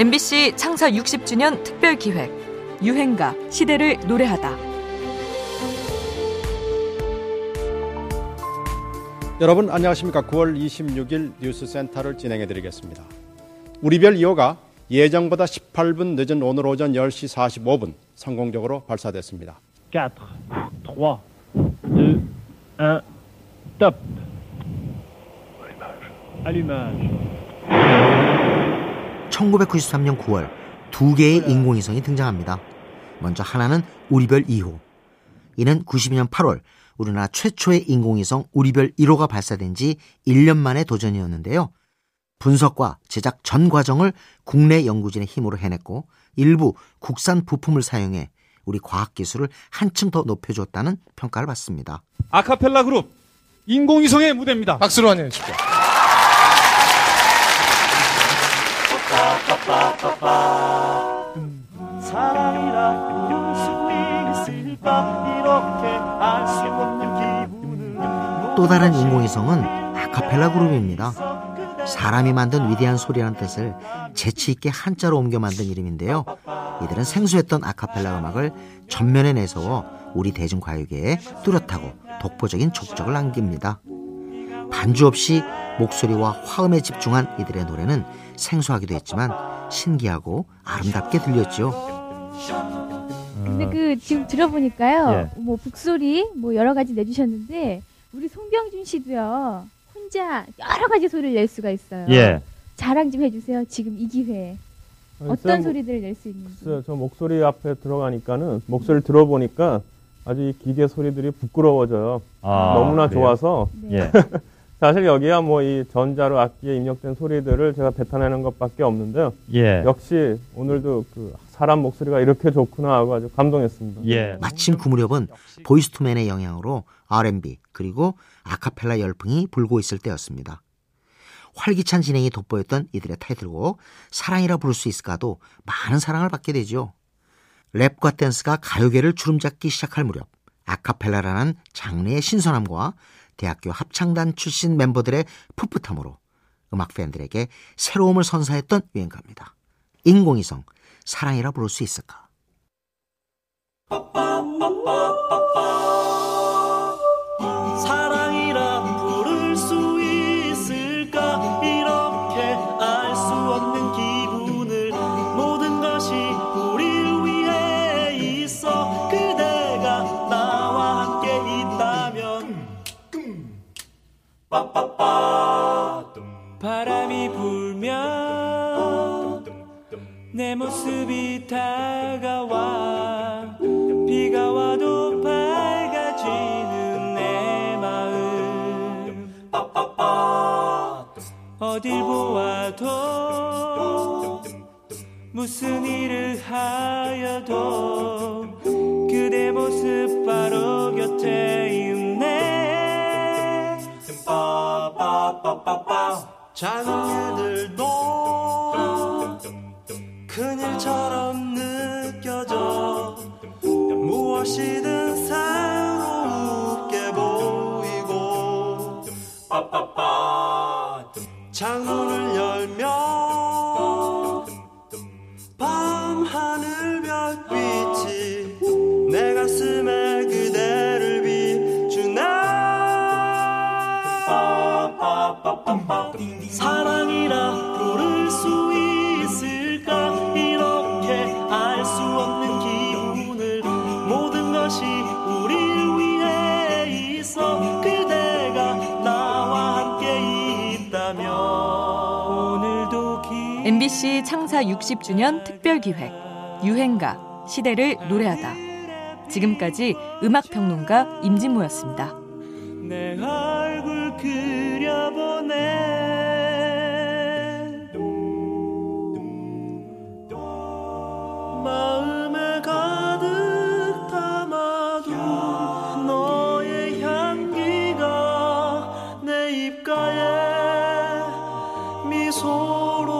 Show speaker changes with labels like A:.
A: MBC 창사 60주년 특별 기획 유행가 시대를 노래하다.
B: 여러분 안녕하십니까? 9월 26일 뉴스 센터를 진행해 드리겠습니다. 우리별 2호가 예정보다 18분 늦은 오늘 오전 10시 45분 성공적으로 발사됐습니다.
C: 4, 3, 2, 1, top. Allumage.
D: 1993년 9월 두 개의 인공위성이 등장합니다. 먼저 하나는 우리별 2호. 이는 92년 8월 우리나라 최초의 인공위성 우리별 1호가 발사된 지 1년 만의 도전이었는데요. 분석과 제작 전 과정을 국내 연구진의 힘으로 해냈고 일부 국산 부품을 사용해 우리 과학 기술을 한층 더 높여줬다는 평가를 받습니다.
E: 아카펠라 그룹 인공위성의 무대입니다.
F: 박수로 환영해 주십시오.
G: 없는 기분을
D: 또 다른 인공위성은 아카펠라 그룹입니다. 사람이 만든 위대한 소리라는 뜻을 재치 있게 한자로 옮겨 만든 이름인데요. 이들은 생소했던 아카펠라 음악을 전면에 내세워 우리 대중가요계에 뚜렷하고 독보적인 족적을 남깁니다. 반주 없이 목소리와 화음에 집중한 이들의 노래는 생소하기도 했지만 신기하고 아름답게 들렸죠.
H: 근데 그 지금 들어보니까요.
C: 예.
H: 뭐 북소리 뭐 여러 가지 내주셨는데 우리 송병준 씨도요. 혼자 여러 가지 소리를 낼 수가 있어요.
C: 예.
H: 자랑 좀 해주세요. 지금 이 기회에 어떤 소리들을 낼 수 있는지.
I: 글쎄요, 저 목소리 앞에 들어가니까는 목소리를 들어보니까 아주 이 기계 소리들이 부끄러워져요.
C: 아,
I: 너무나
C: 그래요?
I: 좋아서
H: 네.
C: 예.
I: 사실 여기야 뭐 이 전자로 악기에 입력된 소리들을 제가 뱉어내는 것밖에 없는데요.
C: 예.
I: 역시 오늘도 그 사람 목소리가 이렇게 좋구나 하고 아주 감동했습니다.
C: 예.
D: 마침 그 무렵은 보이스투맨의 영향으로 R&B 그리고 아카펠라 열풍이 불고 있을 때였습니다. 활기찬 진행이 돋보였던 이들의 타이틀곡 사랑이라 부를 수 있을까도 많은 사랑을 받게 되죠. 랩과 댄스가 가요계를 주름잡기 시작할 무렵 아카펠라라는 장르의 신선함과 대학교 합창단 출신 멤버들의 풋풋함으로 음악 팬들에게 새로움을 선사했던 유행가입니다. 인공위성 사랑이라 부를 수 있을까?
G: 바람이 불면 내 모습이 다가와. 비가 와도 밝아지는 내 마음. 어딜 보아도 무슨 일을 하여도 작은 일들도 큰일처럼 느껴져. 무엇이든 새롭게 보이고 창문을 열면 밤 하늘 별 빛이 내 가슴에 사랑이라 부를 수 있을까 이렇게 알 수 없는 기분을 모든 것이 우릴 위해 있어 그대가 나와 함께 있다면 오늘도 기
A: MBC 창사 60주년 특별 기획 유행가 시대를 노래하다. 지금까지 음악 평론가 임진모였습니다.
G: 내 얼굴 그 心